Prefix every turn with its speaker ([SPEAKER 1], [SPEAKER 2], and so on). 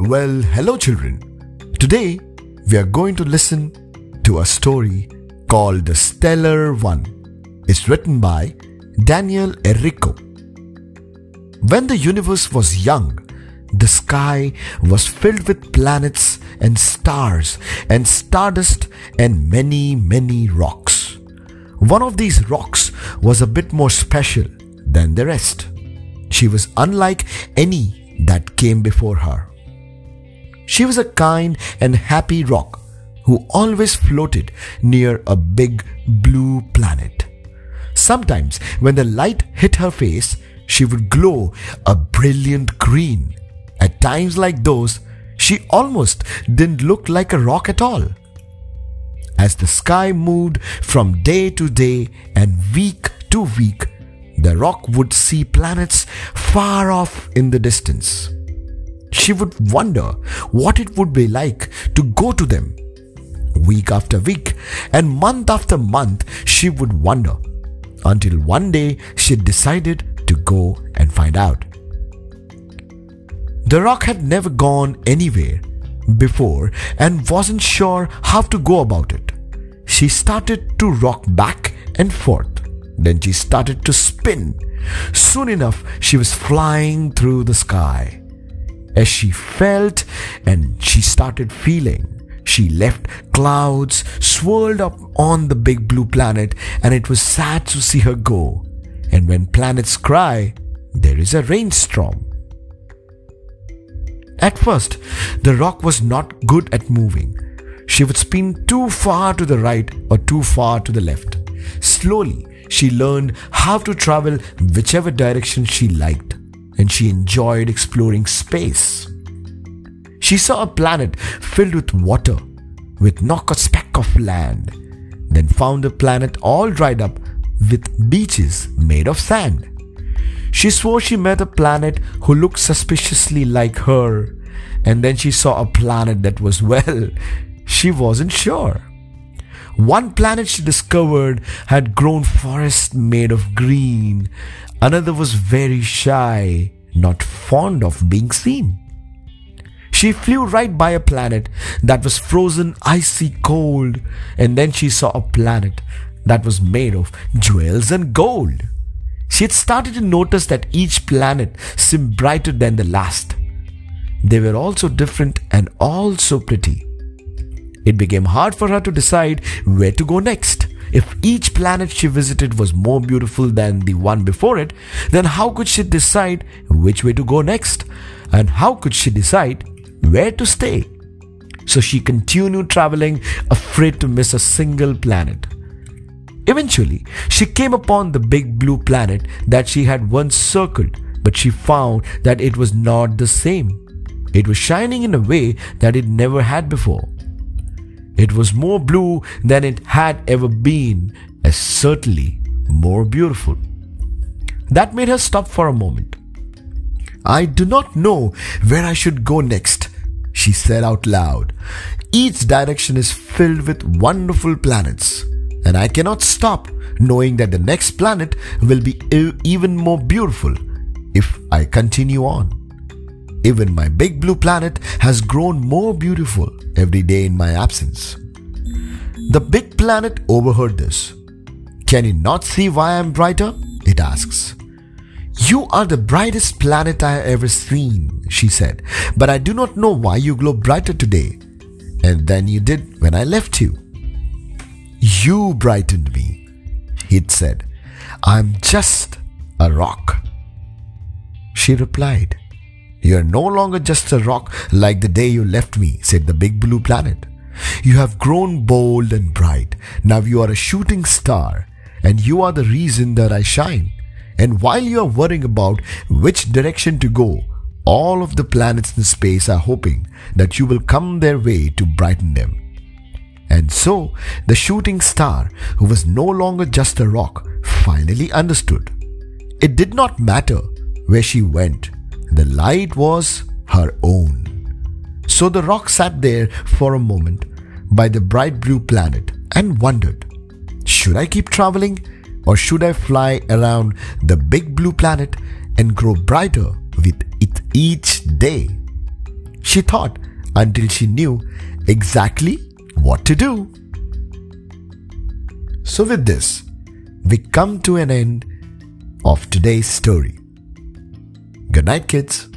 [SPEAKER 1] Well, hello, children. Today, we are going to listen to a story called The Stellar One. It's written by Daniel Errico. When the universe was young, the sky was filled with planets and stars and stardust and many, many rocks. One of these rocks was a bit more special than the rest. She was unlike any that came before her. She was a kind and happy rock who always floated near a big blue planet. Sometimes, when the light hit her face, she would glow a brilliant green. At times like those, she almost didn't look like a rock at all. As the sky moved from day to day and week to week, the rock would see planets far off in the distance. She would wonder what it would be like to go to them. Week after week and month after month, she would wonder until one day she decided to go and find out. The rock had never gone anywhere before and wasn't sure how to go about it. She started to rock back and forth. Then she started to spin. Soon enough, she was flying through the sky. As she felt and she started feeling, she left clouds swirled up on the big blue planet, and it was sad to see her go. And when planets cry, there is a rainstorm. At first, the rock was not good at moving. She would spin too far to the right or too far to the left. Slowly, she learned how to travel whichever direction she liked, and she enjoyed exploring space. She saw a planet filled with water, with not a speck of land, then found a planet all dried up with beaches made of sand. She swore she met a planet who looked suspiciously like her, and then she saw a planet that was, well, she wasn't sure. One planet she discovered had grown forests made of green. Another was very shy, not fond of being seen. She flew right by a planet that was frozen icy cold, and then she saw a planet that was made of jewels and gold. She had started to notice that each planet seemed brighter than the last. They were all so different and all so pretty. It became hard for her to decide where to go next. If each planet she visited was more beautiful than the one before it, then how could she decide which way to go next? And how could she decide where to stay? So she continued traveling, afraid to miss a single planet. Eventually, she came upon the big blue planet that she had once circled, but she found that it was not the same. It was shining in a way that it never had before. It was more blue than it had ever been, as certainly more beautiful. That made her stop for a moment. I do not know where I should go next, she said out loud. Each direction is filled with wonderful planets, and I cannot stop knowing that the next planet will be even more beautiful if I continue on. Even my big blue planet has grown more beautiful every day in my absence. The big planet overheard this. Can you not see why I'm brighter? It asks. You are the brightest planet I have ever seen, she said, but I do not know why you glow brighter today and than you did when I left you. You brightened me, it said. I'm just a rock. She replied, you're no longer just a rock like the day you left me, said the big blue planet. You have grown bold and bright. Now you are a shooting star, and you are the reason that I shine. And while you are worrying about which direction to go, all of the planets in space are hoping that you will come their way to brighten them. And so, the shooting star, who was no longer just a rock, finally understood. It did not matter where she went the light was her own. So the rock sat there for a moment by the bright blue planet and wondered should I keep traveling or should I fly around the big blue planet and grow brighter with it each day? she thought until she knew exactly what to do. So, with this, we come to an end of today's story. Good night, kids.